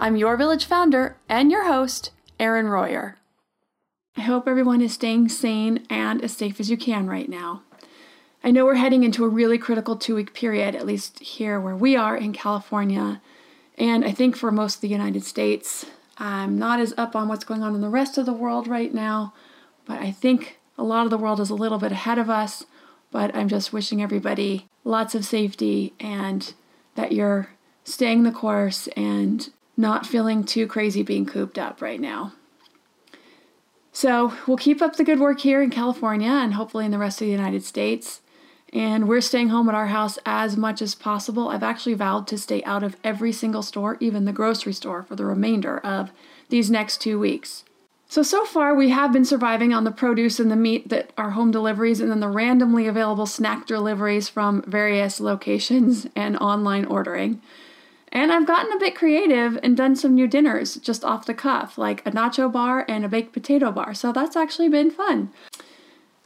I'm your village founder and your host, Erin Royer. I hope everyone is staying sane and as safe as you can right now. I know we're heading into a really critical two week period, at least here where we are in California, and I think for most of the United States. I'm not as up on what's going on in the rest of the world right now, but I think a lot of the world is a little bit ahead of us. But I'm just wishing everybody lots of safety and that you're staying the course and not feeling too crazy being cooped up right now. So we'll keep up the good work here in California and hopefully in the rest of the United States. And we're staying home at our house as much as possible. I've actually vowed to stay out of every single store, even the grocery store, for the remainder of these next two weeks. So, so far, we have been surviving on the produce and the meat that are home deliveries and then the randomly available snack deliveries from various locations and online ordering. And I've gotten a bit creative and done some new dinners just off the cuff, like a nacho bar and a baked potato bar. So that's actually been fun.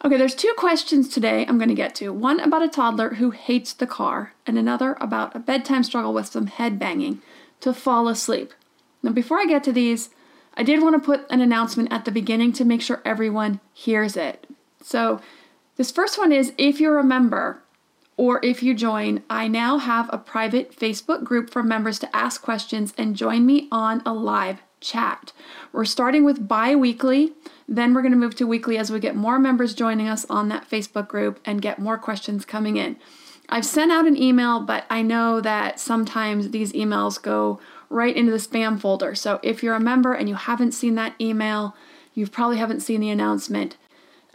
Okay, there's two questions today I'm going to get to. One about a toddler who hates the car, and another about a bedtime struggle with some head banging to fall asleep. Now, before I get to these, I did want to put an announcement at the beginning to make sure everyone hears it. So, this first one is if you're a member, or if you join, I now have a private Facebook group for members to ask questions and join me on a live chat. We're starting with bi weekly, then we're going to move to weekly as we get more members joining us on that Facebook group and get more questions coming in. I've sent out an email, but I know that sometimes these emails go right into the spam folder. So if you're a member and you haven't seen that email, you probably haven't seen the announcement.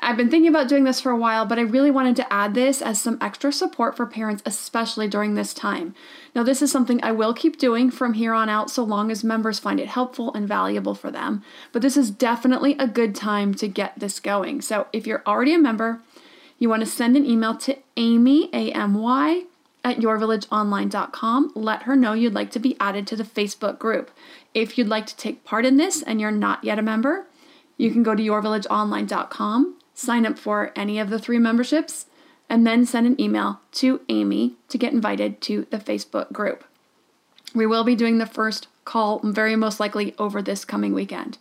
I've been thinking about doing this for a while, but I really wanted to add this as some extra support for parents, especially during this time. Now, this is something I will keep doing from here on out so long as members find it helpful and valuable for them. But this is definitely a good time to get this going. So, if you're already a member, you want to send an email to Amy, A M Y, at yourvillageonline.com. Let her know you'd like to be added to the Facebook group. If you'd like to take part in this and you're not yet a member, you can go to yourvillageonline.com sign up for any of the three memberships, and then send an email to Amy to get invited to the Facebook group. We will be doing the first call very most likely over this coming weekend.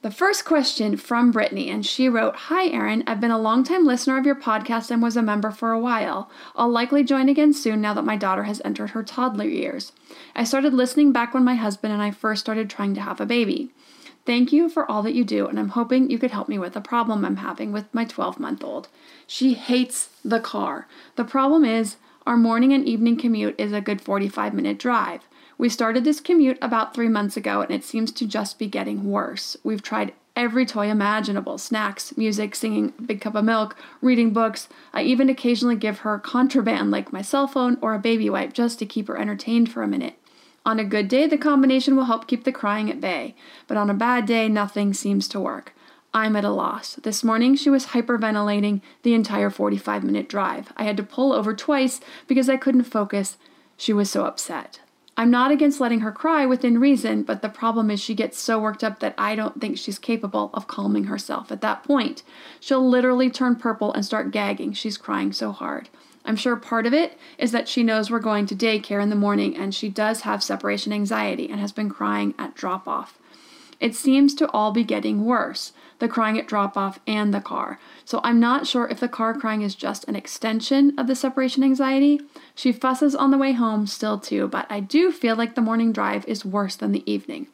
The first question from Brittany, and she wrote Hi, Erin. I've been a longtime listener of your podcast and was a member for a while. I'll likely join again soon now that my daughter has entered her toddler years. I started listening back when my husband and I first started trying to have a baby. Thank you for all that you do, and I'm hoping you could help me with a problem I'm having with my 12 month old. She hates the car. The problem is, our morning and evening commute is a good 45 minute drive. We started this commute about three months ago, and it seems to just be getting worse. We've tried every toy imaginable snacks, music, singing, a big cup of milk, reading books. I even occasionally give her contraband like my cell phone or a baby wipe just to keep her entertained for a minute. On a good day, the combination will help keep the crying at bay, but on a bad day, nothing seems to work. I'm at a loss. This morning, she was hyperventilating the entire 45 minute drive. I had to pull over twice because I couldn't focus. She was so upset. I'm not against letting her cry within reason, but the problem is she gets so worked up that I don't think she's capable of calming herself. At that point, she'll literally turn purple and start gagging. She's crying so hard. I'm sure part of it is that she knows we're going to daycare in the morning and she does have separation anxiety and has been crying at drop off. It seems to all be getting worse the crying at drop off and the car. So I'm not sure if the car crying is just an extension of the separation anxiety. She fusses on the way home still too, but I do feel like the morning drive is worse than the evening.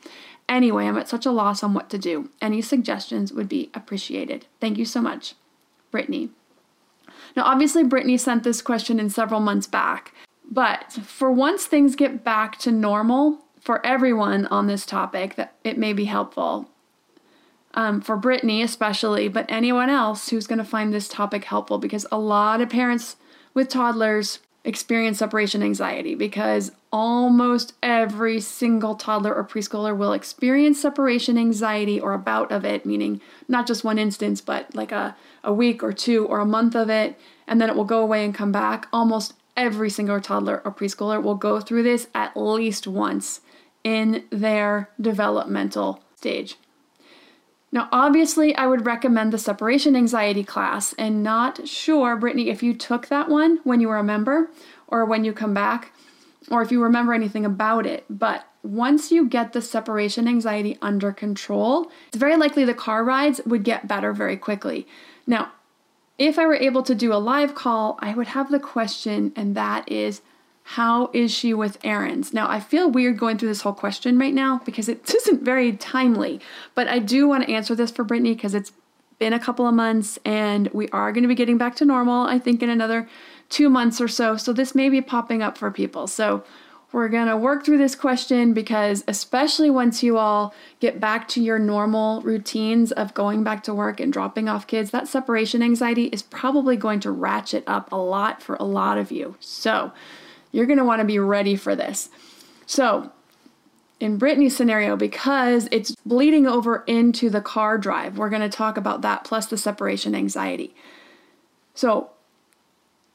Anyway, I'm at such a loss on what to do. Any suggestions would be appreciated. Thank you so much. Brittany. Now, obviously, Brittany sent this question in several months back, but for once things get back to normal for everyone on this topic, that it may be helpful um, for Brittany especially, but anyone else who's going to find this topic helpful because a lot of parents with toddlers experience separation anxiety because almost every single toddler or preschooler will experience separation anxiety or a bout of it, meaning not just one instance, but like a, a week or two or a month of it, and then it will go away and come back. Almost every single toddler or preschooler will go through this at least once in their developmental stage. Now, obviously, I would recommend the separation anxiety class, and not sure, Brittany, if you took that one when you were a member or when you come back, or if you remember anything about it. But once you get the separation anxiety under control, it's very likely the car rides would get better very quickly. Now, if I were able to do a live call, I would have the question, and that is how is she with errands? Now, I feel weird going through this whole question right now because it isn't very timely, but I do want to answer this for Brittany because it's been a couple of months and we are going to be getting back to normal, I think, in another two months or so. So, this may be popping up for people. So, we're going to work through this question because, especially once you all get back to your normal routines of going back to work and dropping off kids, that separation anxiety is probably going to ratchet up a lot for a lot of you. So, you're going to want to be ready for this. So, in Brittany's scenario, because it's bleeding over into the car drive, we're going to talk about that plus the separation anxiety. So,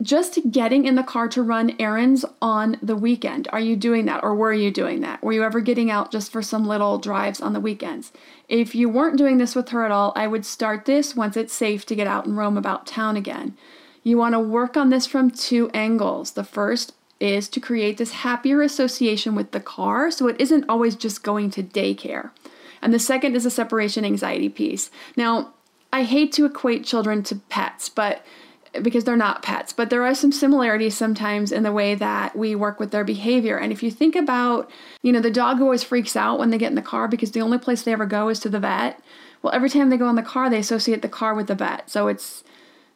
just getting in the car to run errands on the weekend. Are you doing that or were you doing that? Were you ever getting out just for some little drives on the weekends? If you weren't doing this with her at all, I would start this once it's safe to get out and roam about town again. You want to work on this from two angles. The first is to create this happier association with the car so it isn't always just going to daycare. And the second is a separation anxiety piece. Now, I hate to equate children to pets, but because they're not pets, but there are some similarities sometimes in the way that we work with their behavior. And if you think about, you know, the dog always freaks out when they get in the car because the only place they ever go is to the vet. Well, every time they go in the car, they associate the car with the vet. So it's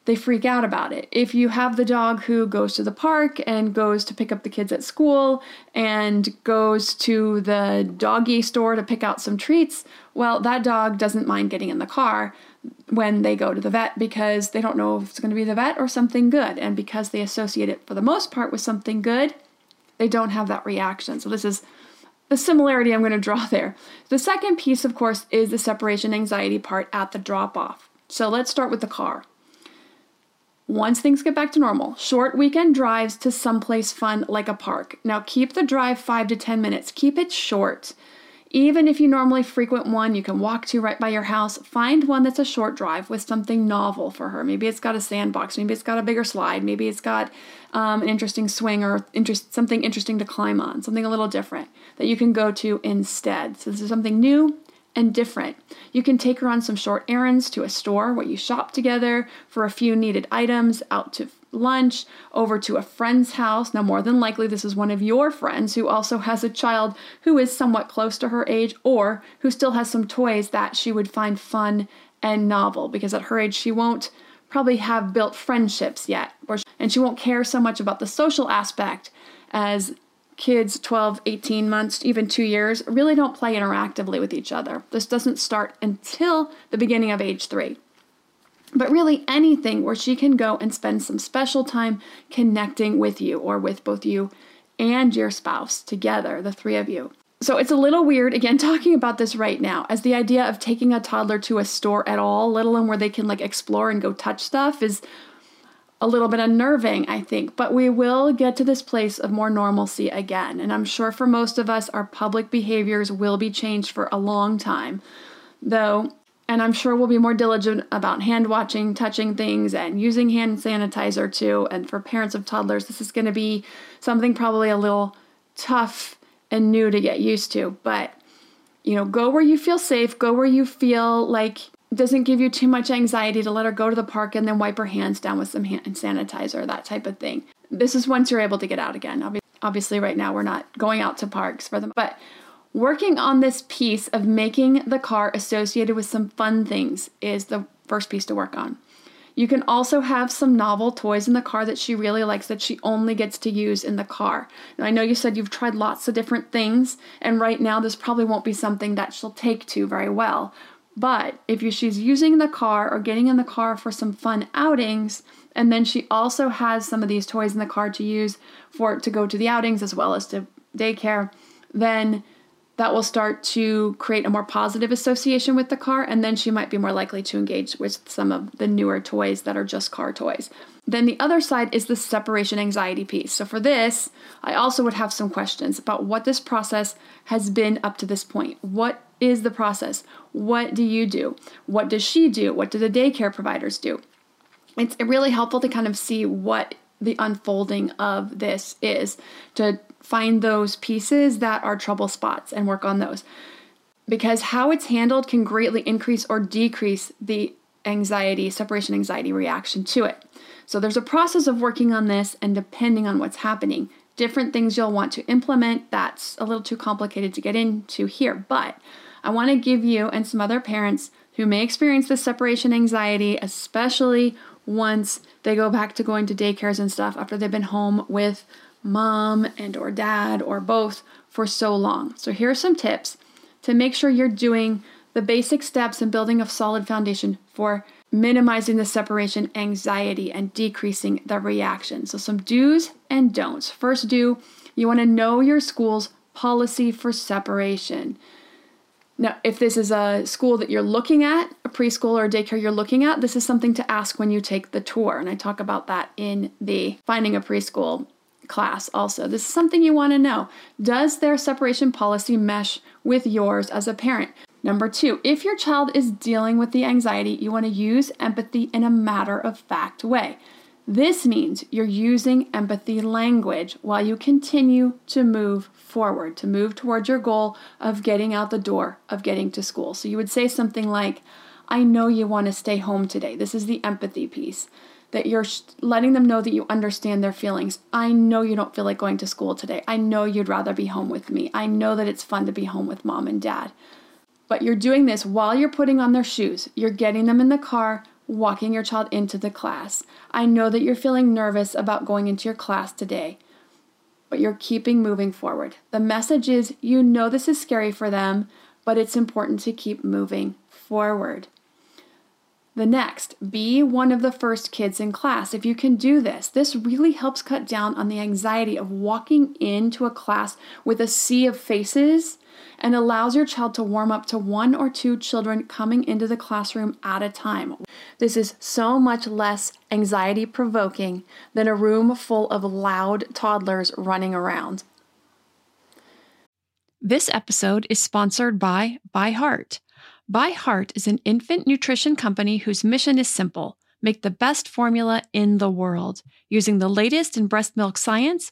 they freak out about it. If you have the dog who goes to the park and goes to pick up the kids at school and goes to the doggy store to pick out some treats, well, that dog doesn't mind getting in the car when they go to the vet because they don't know if it's going to be the vet or something good. And because they associate it for the most part with something good, they don't have that reaction. So, this is the similarity I'm going to draw there. The second piece, of course, is the separation anxiety part at the drop off. So, let's start with the car once things get back to normal, short weekend drives to someplace fun like a park. Now keep the drive 5 to 10 minutes. Keep it short. Even if you normally frequent one you can walk to right by your house, find one that's a short drive with something novel for her. Maybe it's got a sandbox, maybe it's got a bigger slide, maybe it's got um, an interesting swing or interest, something interesting to climb on, something a little different that you can go to instead. So, this is something new and different. You can take her on some short errands to a store where you shop together for a few needed items, out to lunch, over to a friend's house. Now, more than likely, this is one of your friends who also has a child who is somewhat close to her age or who still has some toys that she would find fun and novel because at her age, she won't probably have built friendships yet, or, and she won't care so much about the social aspect as kids 12, 18 months, even two years, really don't play interactively with each other. This doesn't start until the beginning of age three. But really, anything where she can go and spend some special time connecting with you or with both you and your spouse together, the three of you. So it's a little weird, again, talking about this right now, as the idea of taking a toddler to a store at all, let alone where they can like explore and go touch stuff, is a little bit unnerving, I think. But we will get to this place of more normalcy again. And I'm sure for most of us, our public behaviors will be changed for a long time. Though and I'm sure we'll be more diligent about hand washing, touching things, and using hand sanitizer too. And for parents of toddlers, this is going to be something probably a little tough and new to get used to. But, you know, go where you feel safe, go where you feel like doesn't give you too much anxiety to let her go to the park and then wipe her hands down with some hand sanitizer, that type of thing. This is once you're able to get out again. Obviously, right now we're not going out to parks for them, but Working on this piece of making the car associated with some fun things is the first piece to work on. You can also have some novel toys in the car that she really likes that she only gets to use in the car. Now, I know you said you've tried lots of different things, and right now this probably won't be something that she'll take to very well. But if she's using the car or getting in the car for some fun outings, and then she also has some of these toys in the car to use for to go to the outings as well as to daycare, then that will start to create a more positive association with the car, and then she might be more likely to engage with some of the newer toys that are just car toys. Then the other side is the separation anxiety piece. So for this, I also would have some questions about what this process has been up to this point. What is the process? What do you do? What does she do? What do the daycare providers do? It's really helpful to kind of see what the unfolding of this is to find those pieces that are trouble spots and work on those. Because how it's handled can greatly increase or decrease the anxiety, separation anxiety reaction to it. So there's a process of working on this, and depending on what's happening, different things you'll want to implement. That's a little too complicated to get into here, but I want to give you and some other parents who may experience this separation anxiety, especially once they go back to going to daycares and stuff after they've been home with mom and or dad or both for so long. So here are some tips to make sure you're doing the basic steps and building a solid foundation for minimizing the separation anxiety and decreasing the reaction. So some do's and don'ts. First do, you want to know your school's policy for separation. Now, if this is a school that you're looking at, a preschool or a daycare you're looking at, this is something to ask when you take the tour. And I talk about that in the Finding a Preschool class also. This is something you want to know. Does their separation policy mesh with yours as a parent? Number two, if your child is dealing with the anxiety, you want to use empathy in a matter of fact way. This means you're using empathy language while you continue to move forward, to move towards your goal of getting out the door, of getting to school. So you would say something like, I know you want to stay home today. This is the empathy piece that you're letting them know that you understand their feelings. I know you don't feel like going to school today. I know you'd rather be home with me. I know that it's fun to be home with mom and dad. But you're doing this while you're putting on their shoes. You're getting them in the car, walking your child into the class. I know that you're feeling nervous about going into your class today, but you're keeping moving forward. The message is you know this is scary for them, but it's important to keep moving forward. The next, be one of the first kids in class. If you can do this, this really helps cut down on the anxiety of walking into a class with a sea of faces and allows your child to warm up to one or two children coming into the classroom at a time. This is so much less anxiety provoking than a room full of loud toddlers running around. This episode is sponsored by ByHeart. By Heart is an infant nutrition company whose mission is simple make the best formula in the world. Using the latest in breast milk science,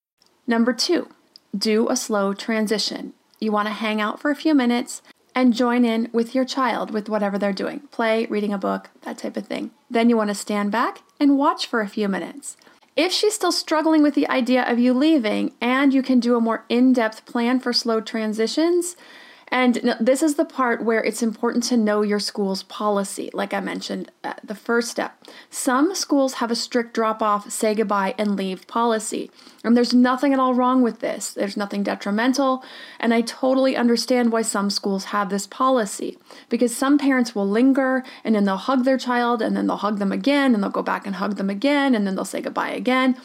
Number two, do a slow transition. You want to hang out for a few minutes and join in with your child with whatever they're doing play, reading a book, that type of thing. Then you want to stand back and watch for a few minutes. If she's still struggling with the idea of you leaving and you can do a more in depth plan for slow transitions, and this is the part where it's important to know your school's policy, like I mentioned, uh, the first step. Some schools have a strict drop off, say goodbye, and leave policy. And there's nothing at all wrong with this. There's nothing detrimental. And I totally understand why some schools have this policy. Because some parents will linger and then they'll hug their child and then they'll hug them again and they'll go back and hug them again and then they'll say goodbye again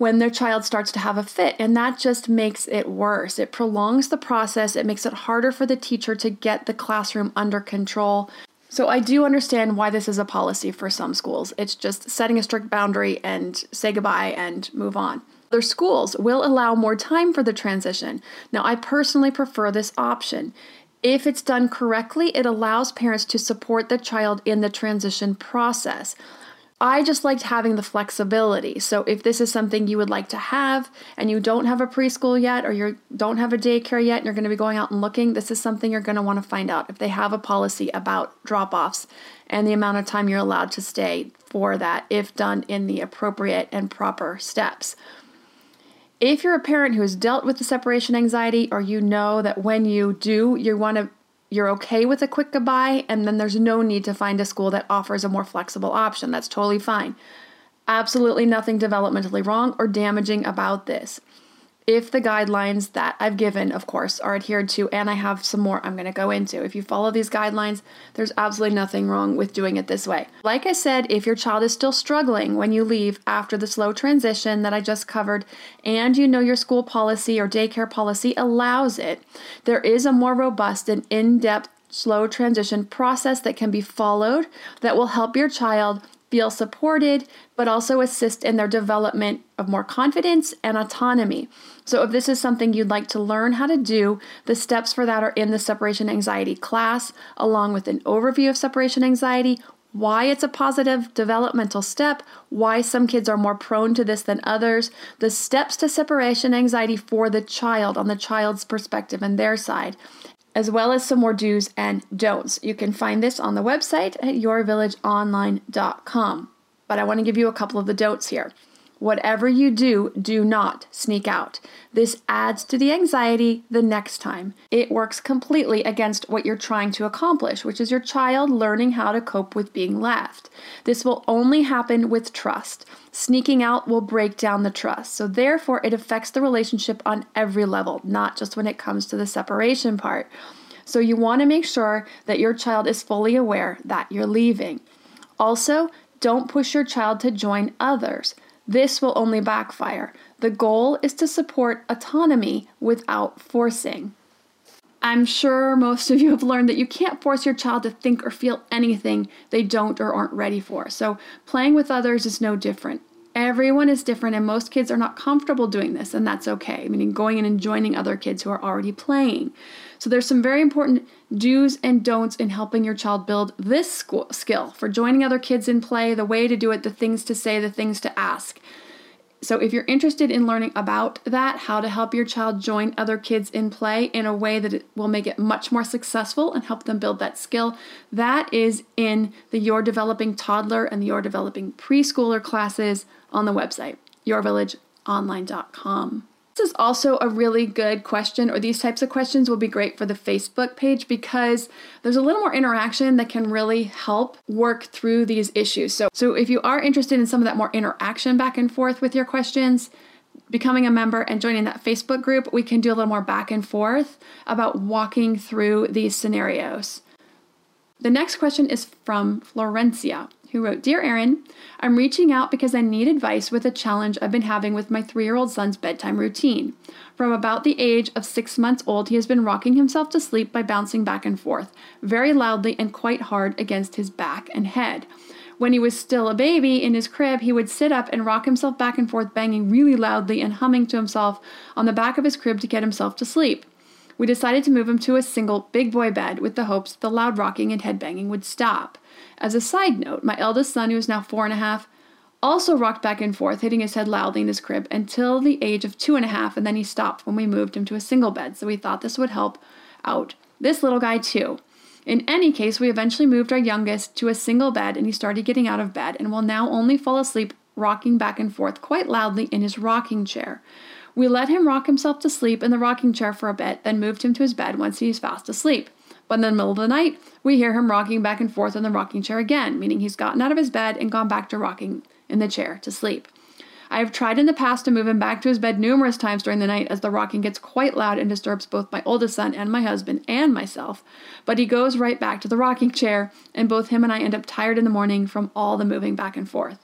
when their child starts to have a fit. And that just makes it worse. It prolongs the process, it makes it harder for the teacher to get the classroom under control. So I do understand why this is a policy for some schools. It's just setting a strict boundary and say goodbye and move on. Other schools will allow more time for the transition. Now, I personally prefer this option. If it's done correctly, it allows parents to support the child in the transition process. I just liked having the flexibility. So if this is something you would like to have and you don't have a preschool yet or you don't have a daycare yet and you're going to be going out and looking, this is something you're going to want to find out if they have a policy about drop-offs and the amount of time you're allowed to stay for that if done in the appropriate and proper steps. If you're a parent who has dealt with the separation anxiety or you know that when you do, you want to you're okay with a quick goodbye, and then there's no need to find a school that offers a more flexible option. That's totally fine. Absolutely nothing developmentally wrong or damaging about this if the guidelines that I've given, of course, are adhered to, and I have some more I'm going to go into. If you follow these guidelines, there's absolutely nothing wrong with doing it this way. Like I said, if your child is still struggling when you leave after the slow transition that I just covered, and you know your school policy or daycare policy allows it, there is a more robust and in depth slow transition process that can be followed that will help your child feel supported, but also assist in their development of more confidence and autonomy. So, if this is something you'd like to learn how to do, the steps for that are in the separation anxiety class, along with an overview of separation anxiety, why it's a positive developmental step, why some kids are more prone to this than others, the steps to separation anxiety for the child on the child's perspective and their side, as well as some more do's and don'ts. You can find this on the website at yourvillageonline.com. But I want to give you a couple of the don'ts here. Whatever you do, do not sneak out. This adds to the anxiety the next time. It works completely against what you're trying to accomplish, which is your child learning how to cope with being left. This will only happen with trust. Sneaking out will break down the trust. So, therefore, it affects the relationship on every level, not just when it comes to the separation part. So, you want to make sure that your child is fully aware that you're leaving. Also, don't push your child to join others. This will only backfire. The goal is to support autonomy without forcing. I'm sure most of you have learned that you can't force your child to think or feel anything they don't or aren't ready for. So, playing with others is no different. Everyone is different, and most kids are not comfortable doing this, and that's okay. Meaning, going in and joining other kids who are already playing. So, there's some very important do's and don'ts in helping your child build this school, skill for joining other kids in play, the way to do it, the things to say, the things to ask. So, if you're interested in learning about that, how to help your child join other kids in play in a way that will make it much more successful and help them build that skill, that is in the Your Developing Toddler and the Your Developing Preschooler classes on the website, yourvillageonline.com. This is also a really good question, or these types of questions will be great for the Facebook page because there's a little more interaction that can really help work through these issues. So, so if you are interested in some of that more interaction back and forth with your questions, becoming a member and joining that Facebook group, we can do a little more back and forth about walking through these scenarios. The next question is from Florencia, who wrote Dear Erin, I'm reaching out because I need advice with a challenge I've been having with my three year old son's bedtime routine. From about the age of six months old, he has been rocking himself to sleep by bouncing back and forth, very loudly and quite hard against his back and head. When he was still a baby in his crib, he would sit up and rock himself back and forth, banging really loudly and humming to himself on the back of his crib to get himself to sleep. We decided to move him to a single big boy bed with the hopes the loud rocking and head banging would stop. As a side note, my eldest son, who is now four and a half, also rocked back and forth, hitting his head loudly in his crib until the age of two and a half, and then he stopped when we moved him to a single bed, so we thought this would help out this little guy too. In any case, we eventually moved our youngest to a single bed and he started getting out of bed and will now only fall asleep rocking back and forth quite loudly in his rocking chair. We let him rock himself to sleep in the rocking chair for a bit, then moved him to his bed once he is fast asleep. But in the middle of the night, we hear him rocking back and forth in the rocking chair again, meaning he's gotten out of his bed and gone back to rocking in the chair to sleep. I have tried in the past to move him back to his bed numerous times during the night as the rocking gets quite loud and disturbs both my oldest son and my husband and myself, but he goes right back to the rocking chair, and both him and I end up tired in the morning from all the moving back and forth.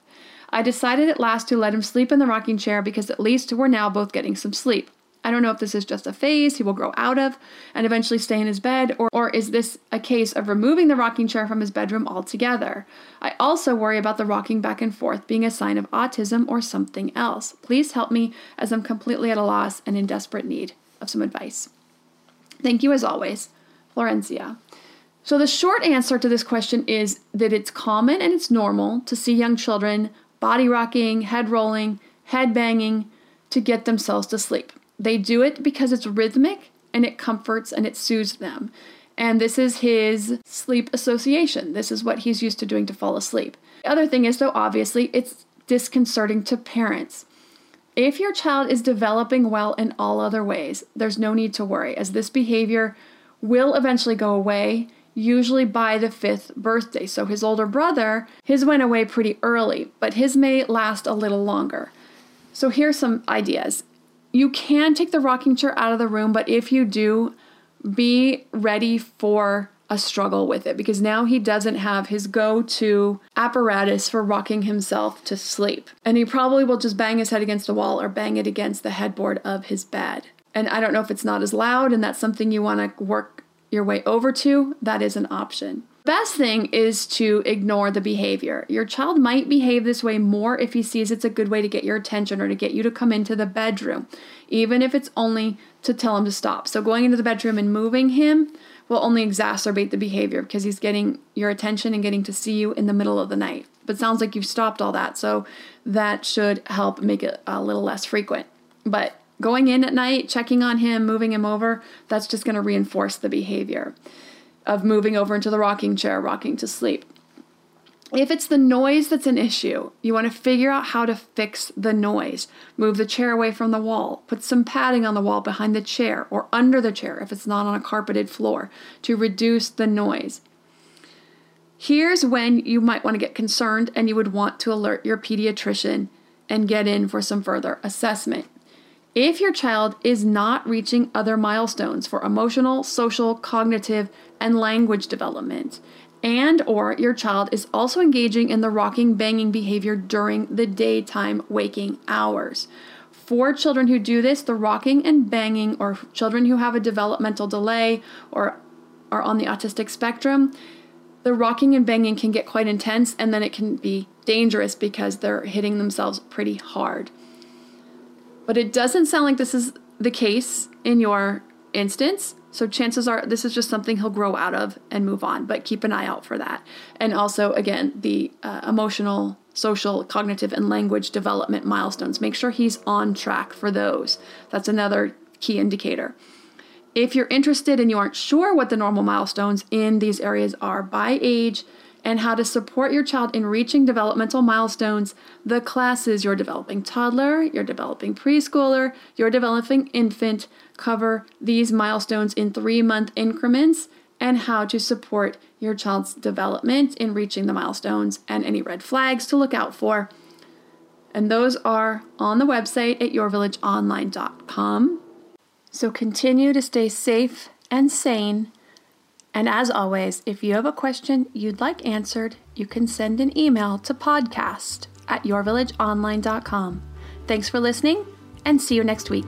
I decided at last to let him sleep in the rocking chair because at least we're now both getting some sleep. I don't know if this is just a phase he will grow out of and eventually stay in his bed, or, or is this a case of removing the rocking chair from his bedroom altogether? I also worry about the rocking back and forth being a sign of autism or something else. Please help me as I'm completely at a loss and in desperate need of some advice. Thank you as always, Florencia. So, the short answer to this question is that it's common and it's normal to see young children body rocking, head rolling, head banging to get themselves to sleep. They do it because it's rhythmic and it comforts and it soothes them. And this is his sleep association. This is what he's used to doing to fall asleep. The other thing is, though, obviously, it's disconcerting to parents. If your child is developing well in all other ways, there's no need to worry, as this behavior will eventually go away, usually by the fifth birthday. So his older brother, his went away pretty early, but his may last a little longer. So here's some ideas you can take the rocking chair out of the room, but if you do, be ready for a struggle with it because now he doesn't have his go to apparatus for rocking himself to sleep. And he probably will just bang his head against the wall or bang it against the headboard of his bed. And I don't know if it's not as loud and that's something you want to work your way over to, that is an option best thing is to ignore the behavior. Your child might behave this way more if he sees it's a good way to get your attention or to get you to come into the bedroom, even if it's only to tell him to stop. So, going into the bedroom and moving him will only exacerbate the behavior because he's getting your attention and getting to see you in the middle of the night. But sounds like you've stopped all that, so that should help make it a little less frequent. But going in at night, checking on him, moving him over, that's just going to reinforce the behavior of moving over into the rocking chair, rocking to sleep. If it's the noise that's an issue, you want to figure out how to fix the noise. Move the chair away from the wall. Put some padding on the wall behind the chair or under the chair if it's not on a carpeted floor to reduce the noise. Here's when you might want to get concerned and you would want to alert your pediatrician and get in for some further assessment. If your child is not reaching other milestones for emotional, social, cognitive, and language development, and or your child is also engaging in the rocking banging behavior during the daytime waking hours. For children who do this, the rocking and banging or children who have a developmental delay or are on the autistic spectrum, the rocking and banging can get quite intense and then it can be dangerous because they're hitting themselves pretty hard. But it doesn't sound like this is the case in your instance. So chances are this is just something he'll grow out of and move on, but keep an eye out for that. And also, again, the uh, emotional, social, cognitive, and language development milestones. Make sure he's on track for those. That's another key indicator. If you're interested and you aren't sure what the normal milestones in these areas are by age, and how to support your child in reaching developmental milestones, the classes Your Developing Toddler, Your Developing Preschooler, you're developing infant cover these milestones in three month increments and how to support your child's development in reaching the milestones and any red flags to look out for And those are on the website at yourvillageonline.com. So continue to stay safe and sane. And as always, if you have a question you'd like answered, you can send an email to podcast at yourvillageonline.com. Thanks for listening and see you next week.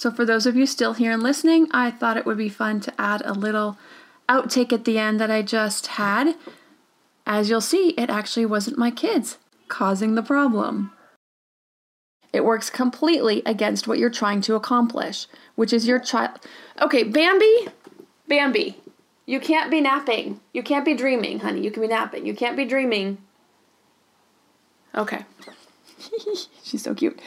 So, for those of you still here and listening, I thought it would be fun to add a little outtake at the end that I just had. As you'll see, it actually wasn't my kids causing the problem. It works completely against what you're trying to accomplish, which is your child. Okay, Bambi, Bambi, you can't be napping. You can't be dreaming, honey. You can be napping. You can't be dreaming. Okay. She's so cute.